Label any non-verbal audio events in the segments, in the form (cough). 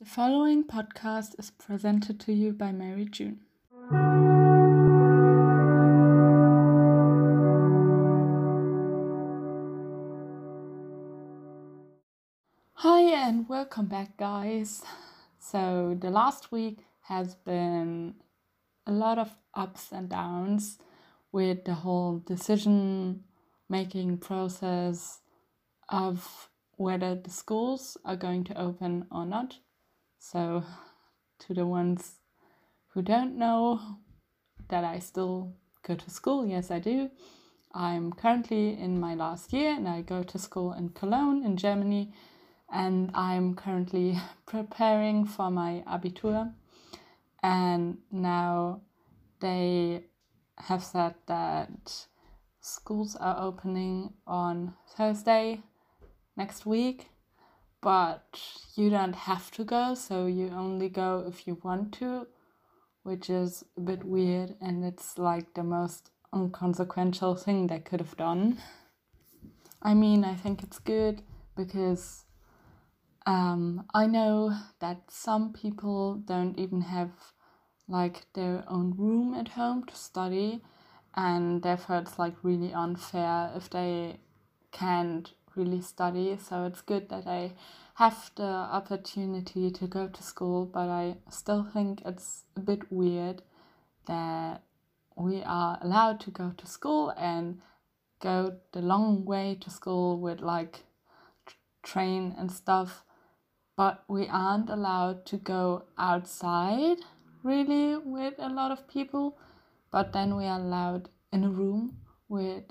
The following podcast is presented to you by Mary June. Hi, and welcome back, guys. So, the last week has been a lot of ups and downs with the whole decision making process of whether the schools are going to open or not. So, to the ones who don't know that I still go to school, yes, I do. I'm currently in my last year and I go to school in Cologne in Germany and I'm currently (laughs) preparing for my Abitur. And now they have said that schools are opening on Thursday next week but you don't have to go, so you only go if you want to, which is a bit weird and it's like the most inconsequential thing they could have done. I mean, I think it's good because um, I know that some people don't even have like their own room at home to study, and therefore it's like really unfair if they can't really study. So it's good that I have the opportunity to go to school, but I still think it's a bit weird that we are allowed to go to school and go the long way to school with like train and stuff, but we aren't allowed to go outside really with a lot of people, but then we are allowed in a room with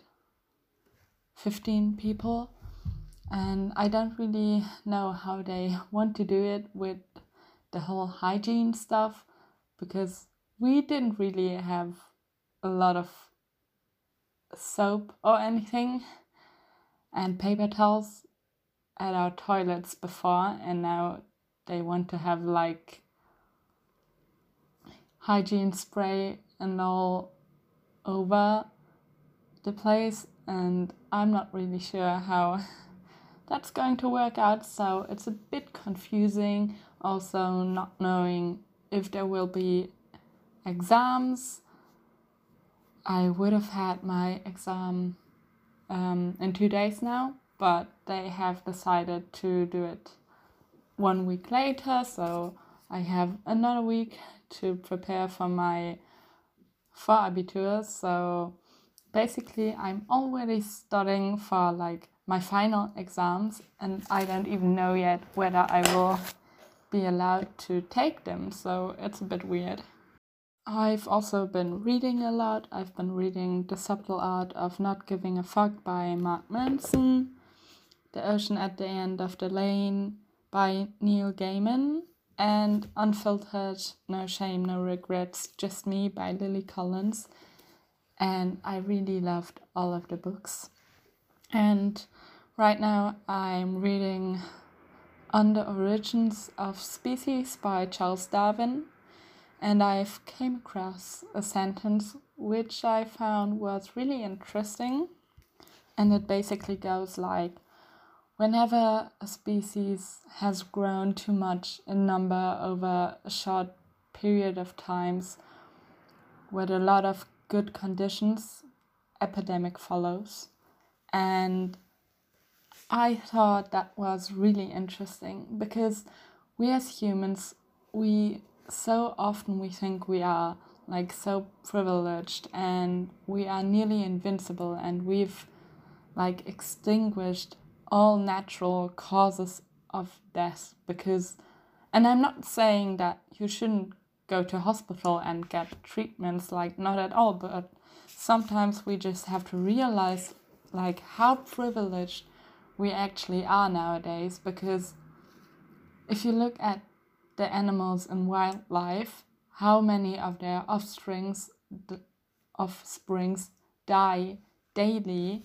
15 people and I don't really know how they want to do it with the whole hygiene stuff because we didn't really have a lot of soap or anything and paper towels at our toilets before and now they want to have like hygiene spray and all over the place and I'm not really sure how (laughs) that's going to work out. So it's a bit confusing, also not knowing if there will be exams. I would have had my exam um, in two days now, but they have decided to do it one week later. So I have another week to prepare for my for Abitur. So basically, I'm already studying for like my final exams, and I don't even know yet whether I will be allowed to take them, so it's a bit weird. I've also been reading a lot. I've been reading The Subtle Art of Not Giving a Fuck by Mark Manson, The Ocean at the End of the Lane by Neil Gaiman, and Unfiltered No Shame, No Regrets, Just Me by Lily Collins. And I really loved all of the books. And Right now, I'm reading On the Origins of Species by Charles Darwin, and I've came across a sentence which I found was really interesting, and it basically goes like whenever a species has grown too much in number over a short period of times with a lot of good conditions, epidemic follows. And I thought that was really interesting because we as humans, we so often we think we are like so privileged and we are nearly invincible and we've like extinguished all natural causes of death because and I'm not saying that you shouldn't go to hospital and get treatments like not at all but sometimes we just have to realize like how privileged we actually are nowadays because if you look at the animals in wildlife, how many of their offsprings offsprings die daily?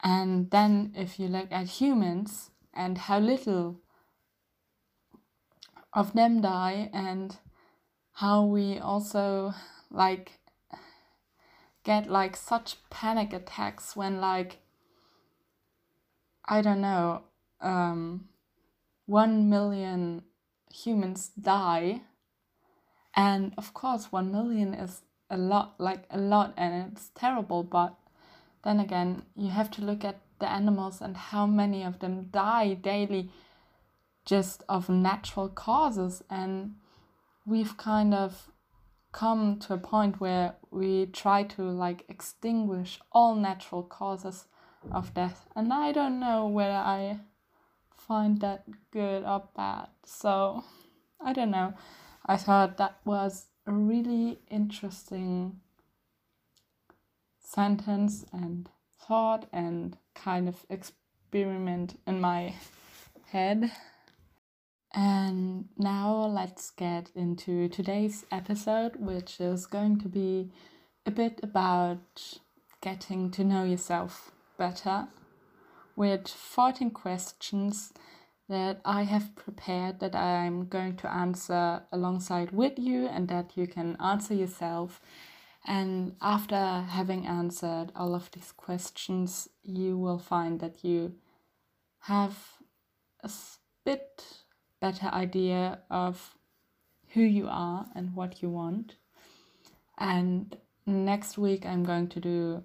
And then if you look at humans and how little of them die and how we also like get like such panic attacks when like I don't know, um, one million humans die. And of course, 1 million is a lot, like a lot, and it's terrible. But then again, you have to look at the animals and how many of them die daily just of natural causes. And we've kind of come to a point where we try to like extinguish all natural causes of death. And I don't know whether I find that good or bad. So I don't know. I thought that was a really interesting sentence and thought and kind of experiment in my head. And now let's get into today's episode, which is going to be a bit about getting to know yourself better with 14 questions that I have prepared that I'm going to answer alongside with you and that you can answer yourself. And after having answered all of these questions, you will find that you have a bit better idea of who you are and what you want. And next week, I'm going to do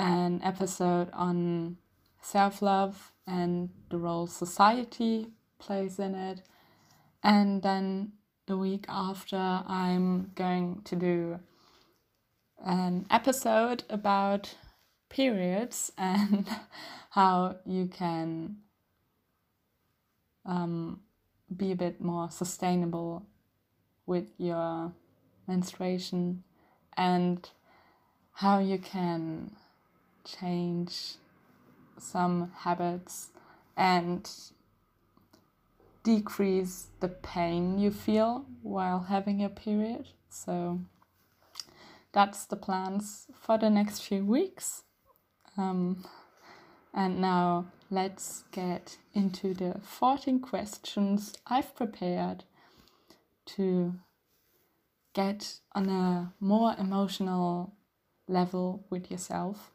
an episode on self love and the role society plays in it. And then the week after, I'm going to do an episode about periods (laughs) and how you can um, be a bit more sustainable with your menstruation and how you can change some habits and decrease the pain you feel while having your period. So that's the plans for the next few weeks. Um, and now let's get into the 14 questions I've prepared to get on a more emotional level with yourself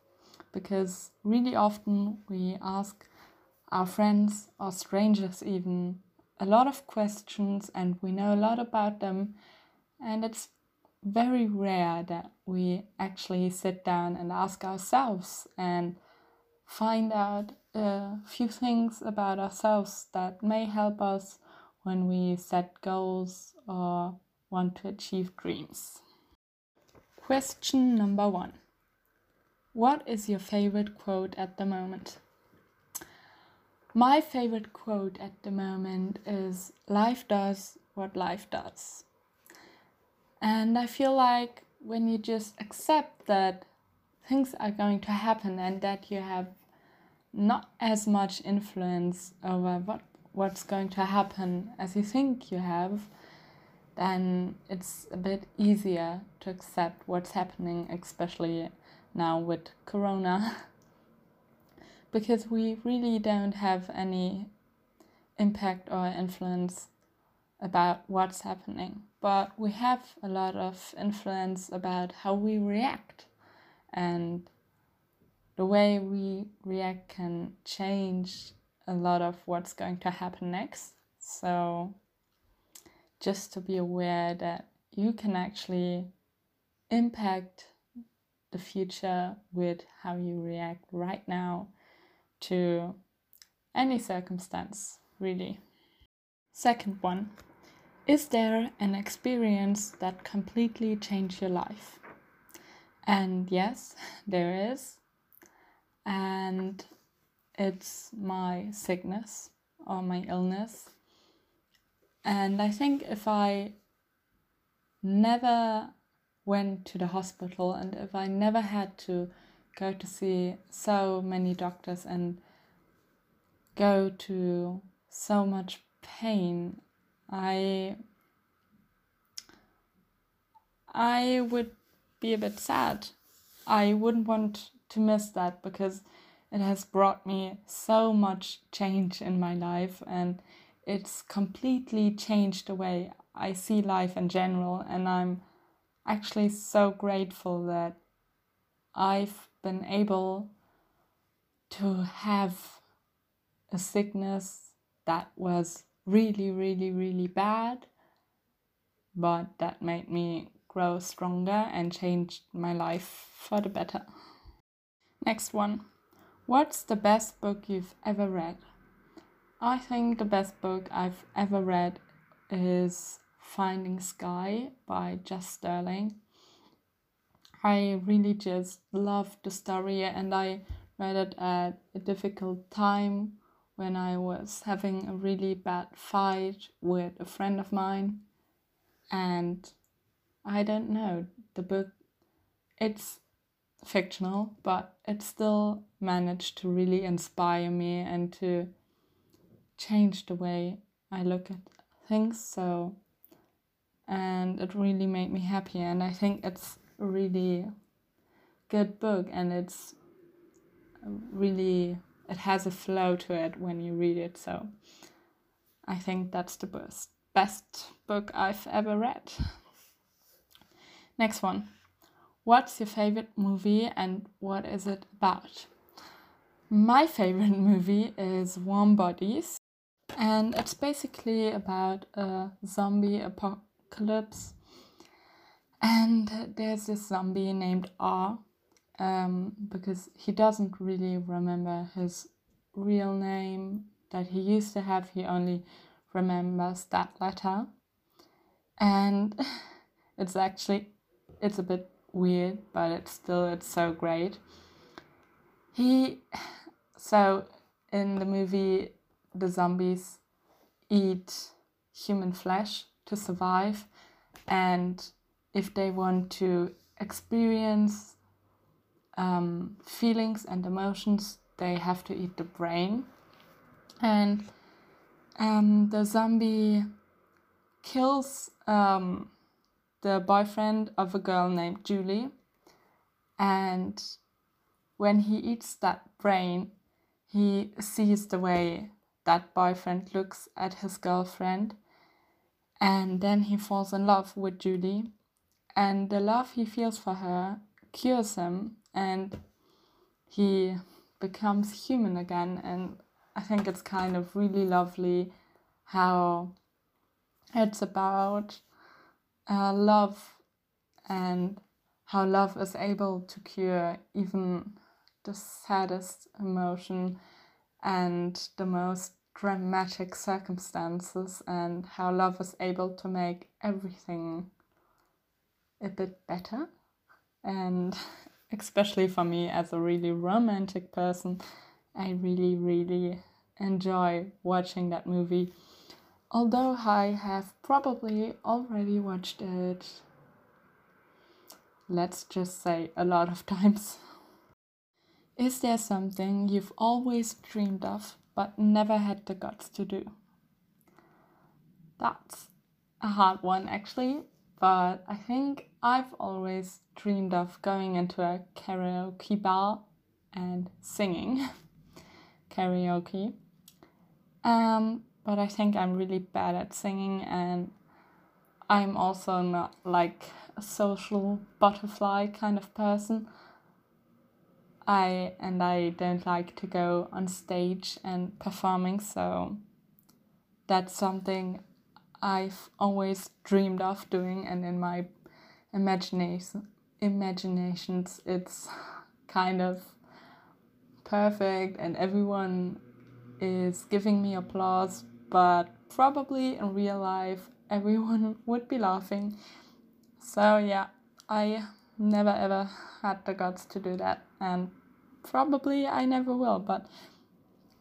because really often we ask our friends or strangers even a lot of questions and we know a lot about them and it's very rare that we actually sit down and ask ourselves and find out a few things about ourselves that may help us when we set goals or want to achieve dreams. Question number one what is your favorite quote at the moment? My favorite quote at the moment is Life does what life does. And I feel like when you just accept that things are going to happen and that you have not as much influence over what what's going to happen as you think you have, then it's a bit easier to accept what's happening, especially now with Corona (laughs) because we really don't have any impact or influence about what's happening, but we have a lot of influence about how we react and the way we react can change a lot of what's going to happen next. So, just to be aware that you can actually impact the future with how you react right now to any circumstance, really. Second one Is there an experience that completely changed your life? And yes, (laughs) there is. And it's my sickness or my illness. And I think if I never went to the hospital and if I never had to go to see so many doctors and go to so much pain, I I would be a bit sad. I wouldn't want to miss that because it has brought me so much change in my life and it's completely changed the way I see life in general and I'm actually so grateful that I've been able to have a sickness that was really, really, really bad, but that made me grow stronger and changed my life for the better. Next one. What's the best book you've ever read? I think the best book I've ever read is Finding Sky by Jess Stirling. I really just loved the story and I read it at a difficult time when I was having a really bad fight with a friend of mine. And I don't know, the book, it's fictional, but it still managed to really inspire me and to change the way I look at things. So, and it really made me happy. And I think it's a really good book, and it's really it has a flow to it when you read it. So, I think that's the best best book I've ever read. Next one. What's your favorite movie and what is it about? My favorite movie is Warm Bodies, and it's basically about a zombie apocalypse. And there's this zombie named R, um, because he doesn't really remember his real name that he used to have, he only remembers that letter. And (laughs) it's actually it's a bit weird, but it's still it's so great. He (sighs) so in the movie the zombies eat human flesh to survive and if they want to experience um, feelings and emotions they have to eat the brain and um, the zombie kills um, the boyfriend of a girl named Julie. And when he eats that brain, he sees the way that boyfriend looks at his girlfriend. And then he falls in love with Julie. And the love he feels for her cures him and he becomes human again. And I think it's kind of really lovely how it's about uh, love and how love is able to cure even the saddest emotion and the most dramatic circumstances, and how love is able to make everything a bit better. And (laughs) especially for me, as a really romantic person, I really, really enjoy watching that movie although I have probably already watched it, let's just say a lot of (laughs) times. Is there something you've always dreamed of but never had the guts to do? That's a hard one actually, but I think I've always dreamed of going into a karaoke bar and singing (laughs) karaoke. Um, but I think I'm really bad at singing and I'm also not like a social butterfly kind of person. I and I don't like to go on stage and performing, so that's something I've always dreamed of doing and in my imagination imaginations it's kind of perfect and everyone is giving me applause but probably in real life everyone (laughs) would be laughing. So, yeah, I never ever had the guts to do that, and probably I never will, but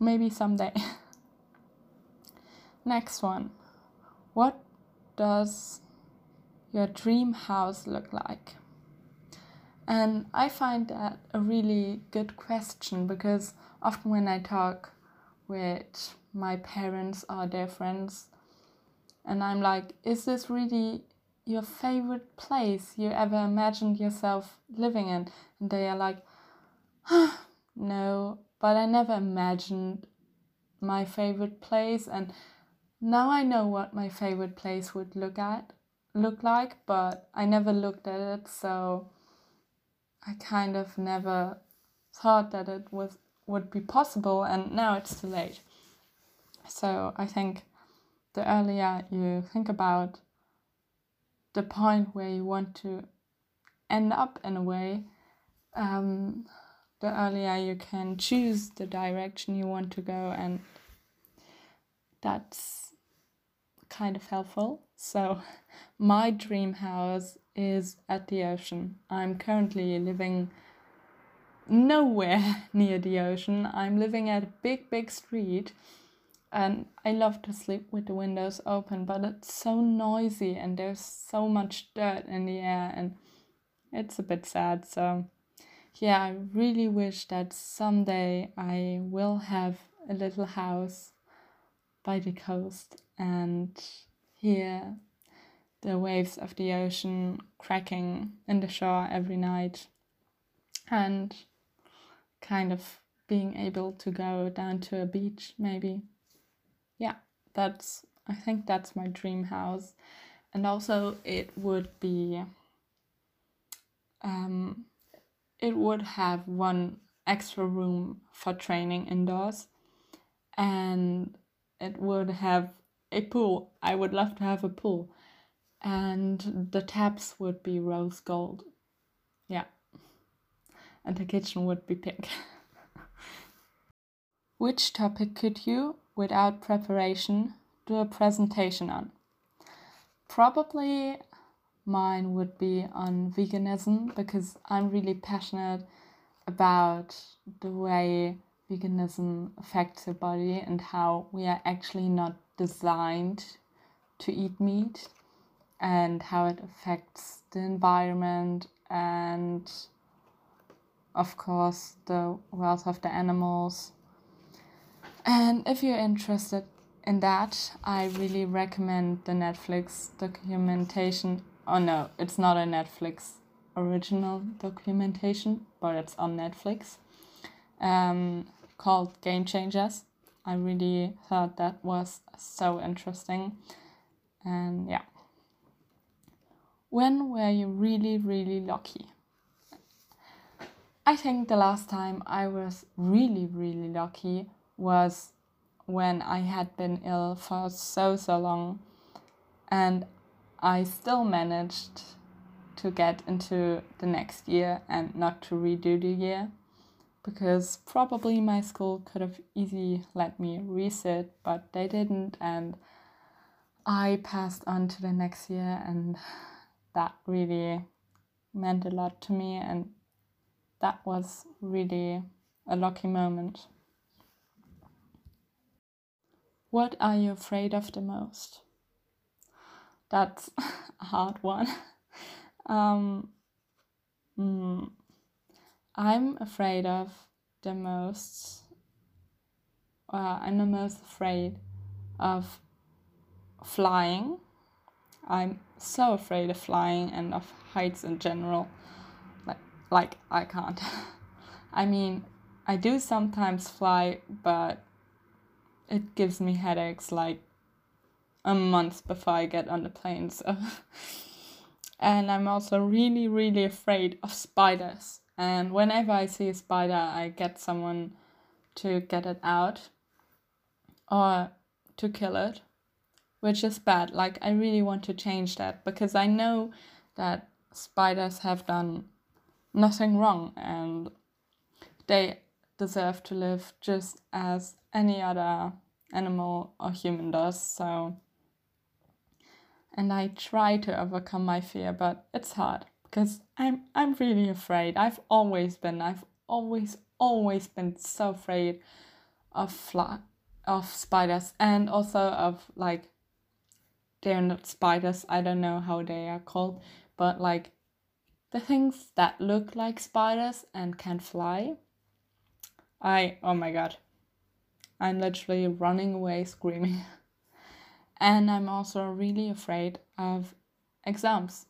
maybe someday. (laughs) Next one. What does your dream house look like? And I find that a really good question because often when I talk with my parents or their friends. And I'm like, is this really your favorite place you ever imagined yourself living in? And they are like, (sighs) no, but I never imagined my favorite place and now I know what my favorite place would look at look like, but I never looked at it, so I kind of never thought that it was would be possible and now it's too late. So I think the earlier you think about the point where you want to end up in a way, um, the earlier you can choose the direction you want to go, and that's kind of helpful. So, (laughs) my dream house is at the ocean. I'm currently living nowhere (laughs) near the ocean. I'm living at a big, big street and I love to sleep with the windows open, but it's so noisy and there's so much dirt in the air and it's a bit sad. So, yeah, I really wish that someday I will have a little house by the coast and hear the waves of the ocean cracking in the shore every night and kind of being able to go down to a beach maybe yeah that's i think that's my dream house. And also it would be um it would have one extra room for training indoors. And it would have a pool. I would love to have a pool. And the taps would be rose gold. Yeah. And the kitchen would be pink. (laughs) Which topic could you without preparation do a presentation on? Probably mine would be on veganism because I'm really passionate about the way veganism affects your body and how we are actually not designed to eat meat and how it affects the environment and of course the wealth of the animals and if you're interested in that, I really recommend the Netflix documentation. Oh no, it's not a Netflix original documentation, but it's on Netflix um, called Game Changers. I really thought that was so interesting. And yeah. When were you really, really lucky? I think the last time I was really, really lucky was when I had been ill for so, so long. And I still managed to get into the next year and not to redo the year because probably my school could have easily let me resit, but they didn't. And I passed on to the next year, and that really meant a lot to me. And that was really a lucky moment. What are you afraid of the most? That's (laughs) a hard one. (laughs) um, mm, I'm afraid of the most. Uh, I'm the most afraid of flying. I'm so afraid of flying and of heights in general. Like, like I can't. (laughs) I mean, I do sometimes fly, but it gives me headaches like a month before I get on the plane. So, (laughs) and I'm also really, really afraid of spiders. And whenever I see a spider, I get someone to get it out or to kill it, which is bad. Like, I really want to change that because I know that spiders have done nothing wrong and they deserve to live just as any other animal or human does. So, and I try to overcome my fear, but it's hard because I'm I'm really afraid. I've always been. I've always always been so afraid of fly of spiders and also of like they're not spiders. I don't know how they are called, but like the things that look like spiders and can fly. I oh my god. I'm literally running away screaming. (laughs) and I'm also really afraid of exams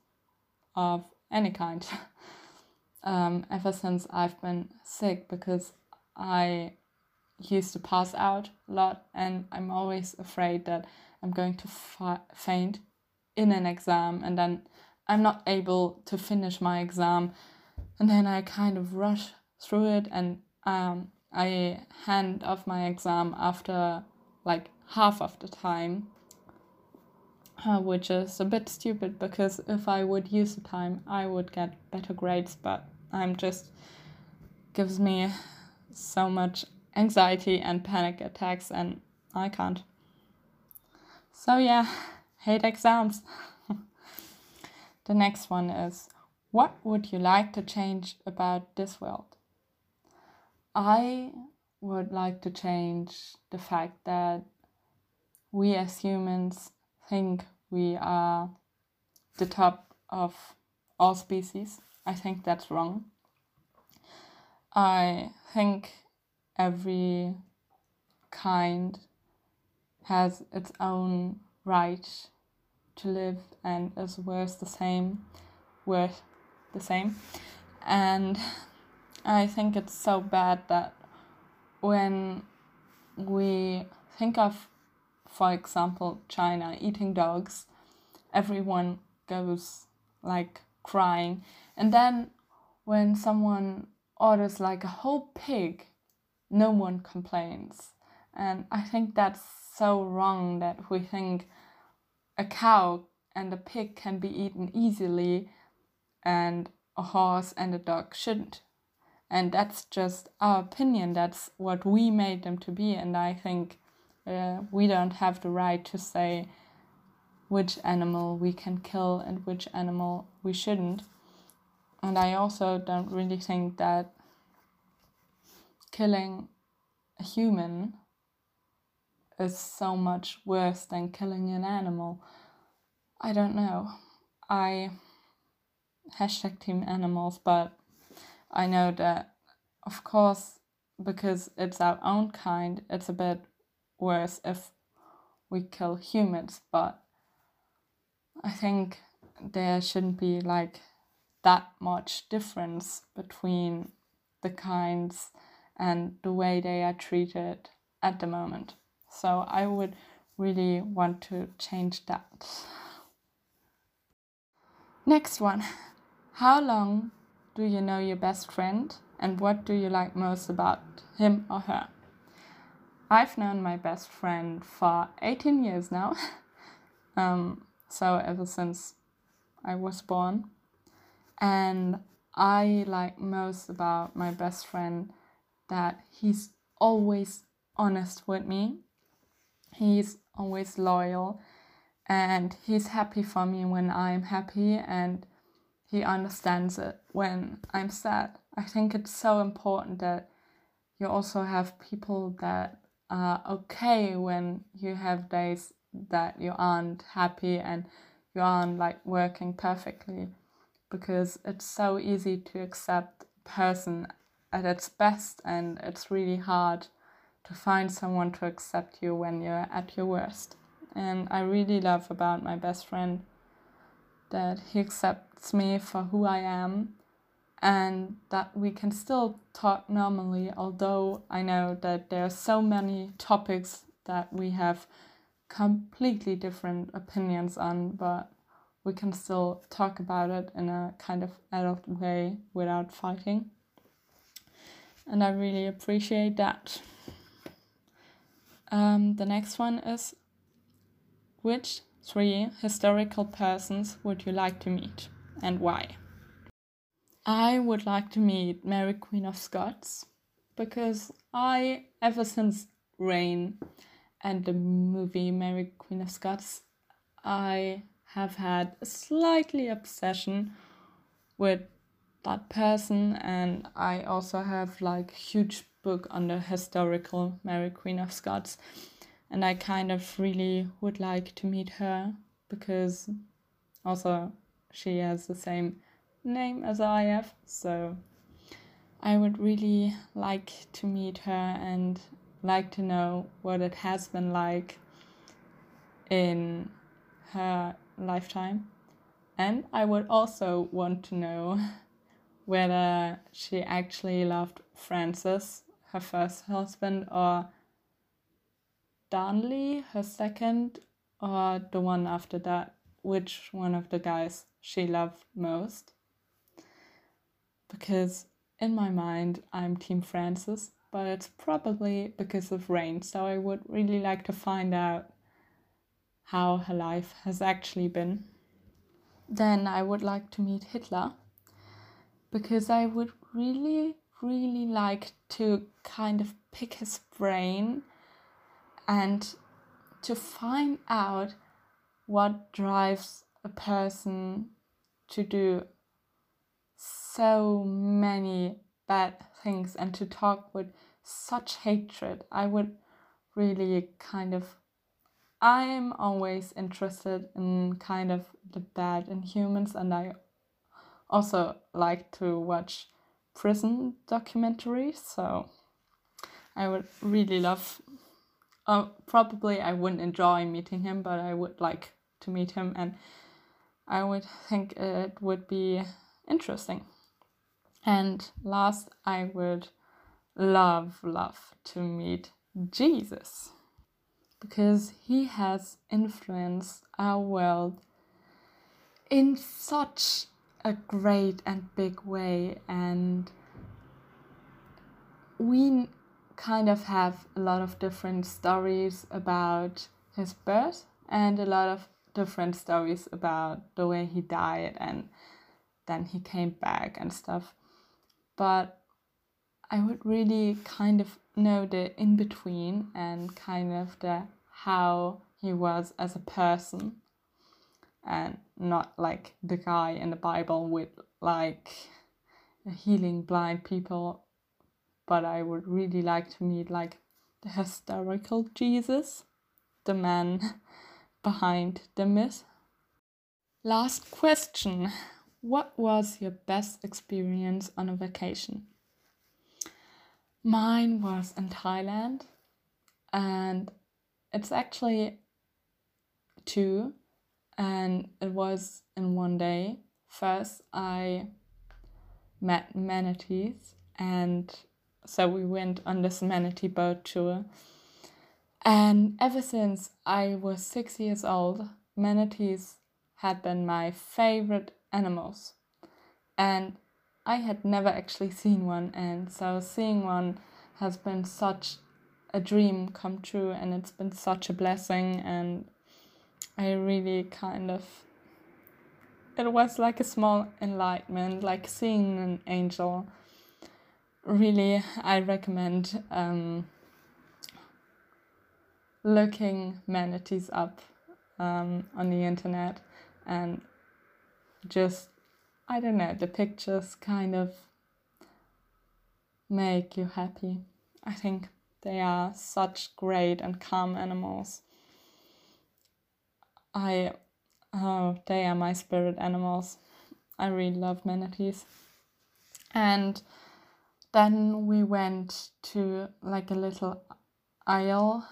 of any kind. (laughs) um, ever since I've been sick because I used to pass out a lot and I'm always afraid that I'm going to fa- faint in an exam and then I'm not able to finish my exam and then I kind of rush through it and um, I hand off my exam after like half of the time uh, which is a bit stupid because if I would use the time, I would get better grades, but I'm just gives me so much anxiety and panic attacks, and I can't. So, yeah, hate exams. (laughs) the next one is What would you like to change about this world? I would like to change the fact that we as humans think we are the top of all species. I think that's wrong. I think every kind has its own right to live and is worth the same, worth the same. And I think it's so bad that when we think of, for example, China eating dogs, everyone goes like crying. And then when someone orders like a whole pig, no one complains. And I think that's so wrong that we think a cow and a pig can be eaten easily and a horse and a dog shouldn't and that's just our opinion. That's what we made them to be. And i think uh, we don't have the right to say which animal we can kill and which animal we shouldn't. And i also don't really think that killing a human is so much worse than killing an animal. I don't know. I hashtag team animals but I know that, of course, because it's our own kind, it's a bit worse if we kill humans, but I think there shouldn't be like that much difference between the kinds and the way they are treated at the moment. So I would really want to change that. Next one. How long do you know your best friend and what do you like most about him or her? I've known my best friend for 18 years now. (laughs) um, so, ever since I was born. And I like most about my best friend that he's always honest with me, he's always loyal, and he's happy for me when I'm happy. And he understands it when I'm sad. I think it's so important that you also have people that are okay when you have days that you aren't happy and you aren't like working perfectly because it's so easy to accept a person at its best and it's really hard to find someone to accept you when you're at your worst. And I really love about my best friend that he accepts me for who I am and that we can still talk normally, although I know that there are so many topics that we have completely different opinions on, but we can still talk about it in a kind of adult way without fighting. And I really appreciate that. Um, the next one is which Three historical persons would you like to meet and why? I would like to meet Mary Queen of Scots because I, ever since Reign and the movie Mary Queen of Scots, I have had a slightly obsession with that person and I also have like huge book on the historical Mary Queen of Scots and I kind of really would like to meet her because also she has the same name as I have, so I would really like to meet her and like to know what it has been like in her lifetime. And I would also want to know (laughs) whether she actually loved Francis, her first husband, or Darnley, her second, or the one after that? Which one of the guys she loved most? Because in my mind, I'm Team Francis, but it's probably because of Reign. so I would really like to find out how her life has actually been. Then I would like to meet Hitler because I would really, really like to kind of pick his brain and to find out what drives a person to do so many bad things and to talk with such hatred. I would really kind of I'm always interested in kind of the bad in humans and I also like to watch prison documentaries so I would really love uh, probably I wouldn't enjoy meeting him but I would like to meet him and I would think it would be interesting. And last, I would love, love to meet Jesus because he has influenced our world in such a great and big way. And we kind of have a lot of different stories about his birth and a lot of different stories about the way he died and then he came back and stuff. But I would really kind of know the in between and kind of the how he was as a person and not like the guy in the Bible with like healing blind people. But I would really like to meet like the historical Jesus, the man (laughs) behind the myth. Last question What was your best experience on a vacation? Mine was in Thailand, and it's actually two, and it was in one day. First, I met manatees, and so we went on this manatee boat tour and ever since I was six years old, manatees had been my favorite animals. And I had never actually seen one, and so seeing one has been such a dream come true, and it's been such a blessing. And I really kind of it was like a small enlightenment, like seeing an angel. Really, I recommend um, looking manatees up um, on the internet and just I don't know the pictures kind of make you happy. I think they are such great and calm animals. I oh they are my spirit animals. I really love manatees. And then we went to like a little isle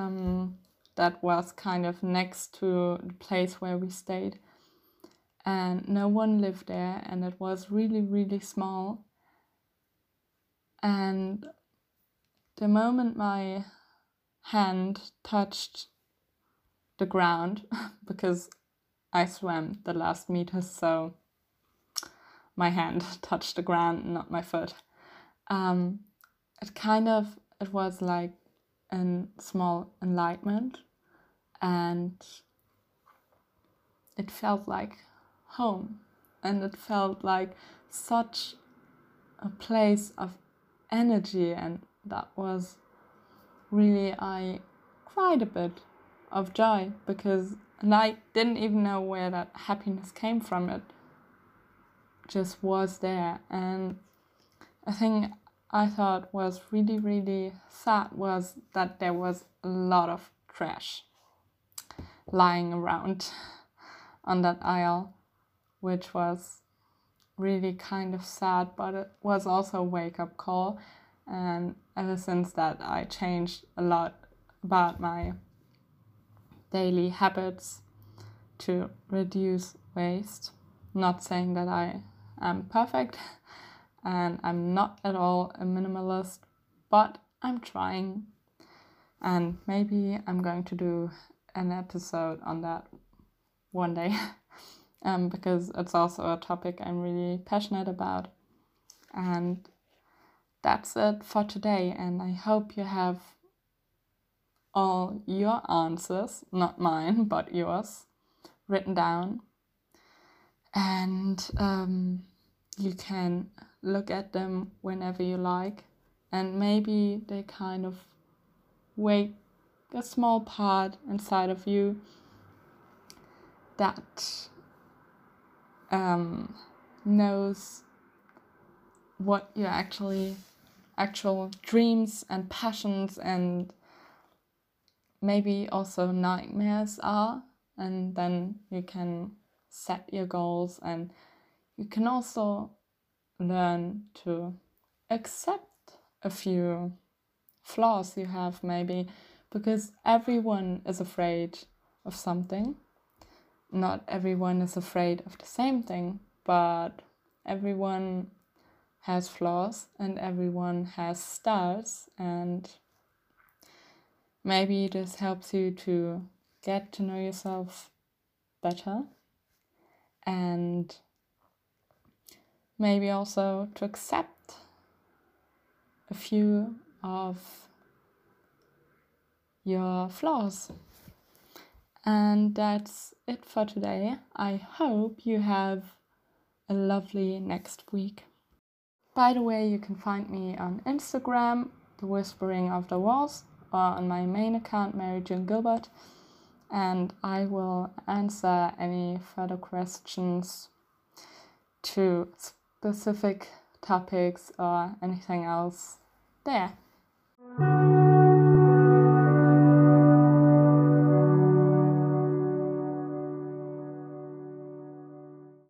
um, that was kind of next to the place where we stayed. And no one lived there, and it was really, really small. And the moment my hand touched the ground, (laughs) because I swam the last meters, so my hand (laughs) touched the ground, not my foot. Um, it kind of it was like a small enlightenment and it felt like home and it felt like such a place of energy and that was really I cried a bit of joy because and I didn't even know where that happiness came from. It just was there and I think I thought was really, really sad was that there was a lot of trash lying around (laughs) on that isle, which was really kind of sad, but it was also a wake up call. And ever since that, I changed a lot about my daily habits to reduce waste. Not saying that I am perfect and I'm not at all a minimalist, but I'm trying. And maybe I'm going to do an episode on that one day (laughs) um, because it's also a topic I'm really passionate about. And that's it for today. And I hope you have all your answers, not mine, (laughs) but yours, written down. And um, you can look at them whenever you like. And maybe they kind of wake a small part inside of you that um, knows what your actually actual dreams and passions and maybe also nightmares are and then you can set your goals and you can also learn to accept a few flaws you have maybe because everyone is afraid of something. Not everyone is afraid of the same thing but everyone has flaws and everyone has stars and maybe this helps you to get to know yourself better. And maybe also to accept a few of your flaws. And that's it for today. I hope you have a lovely next week. By the way, you can find me on Instagram, The Whispering of the Walls, or on my main account, Mary June Gilbert, and I will answer any further questions to specific topics or anything else there.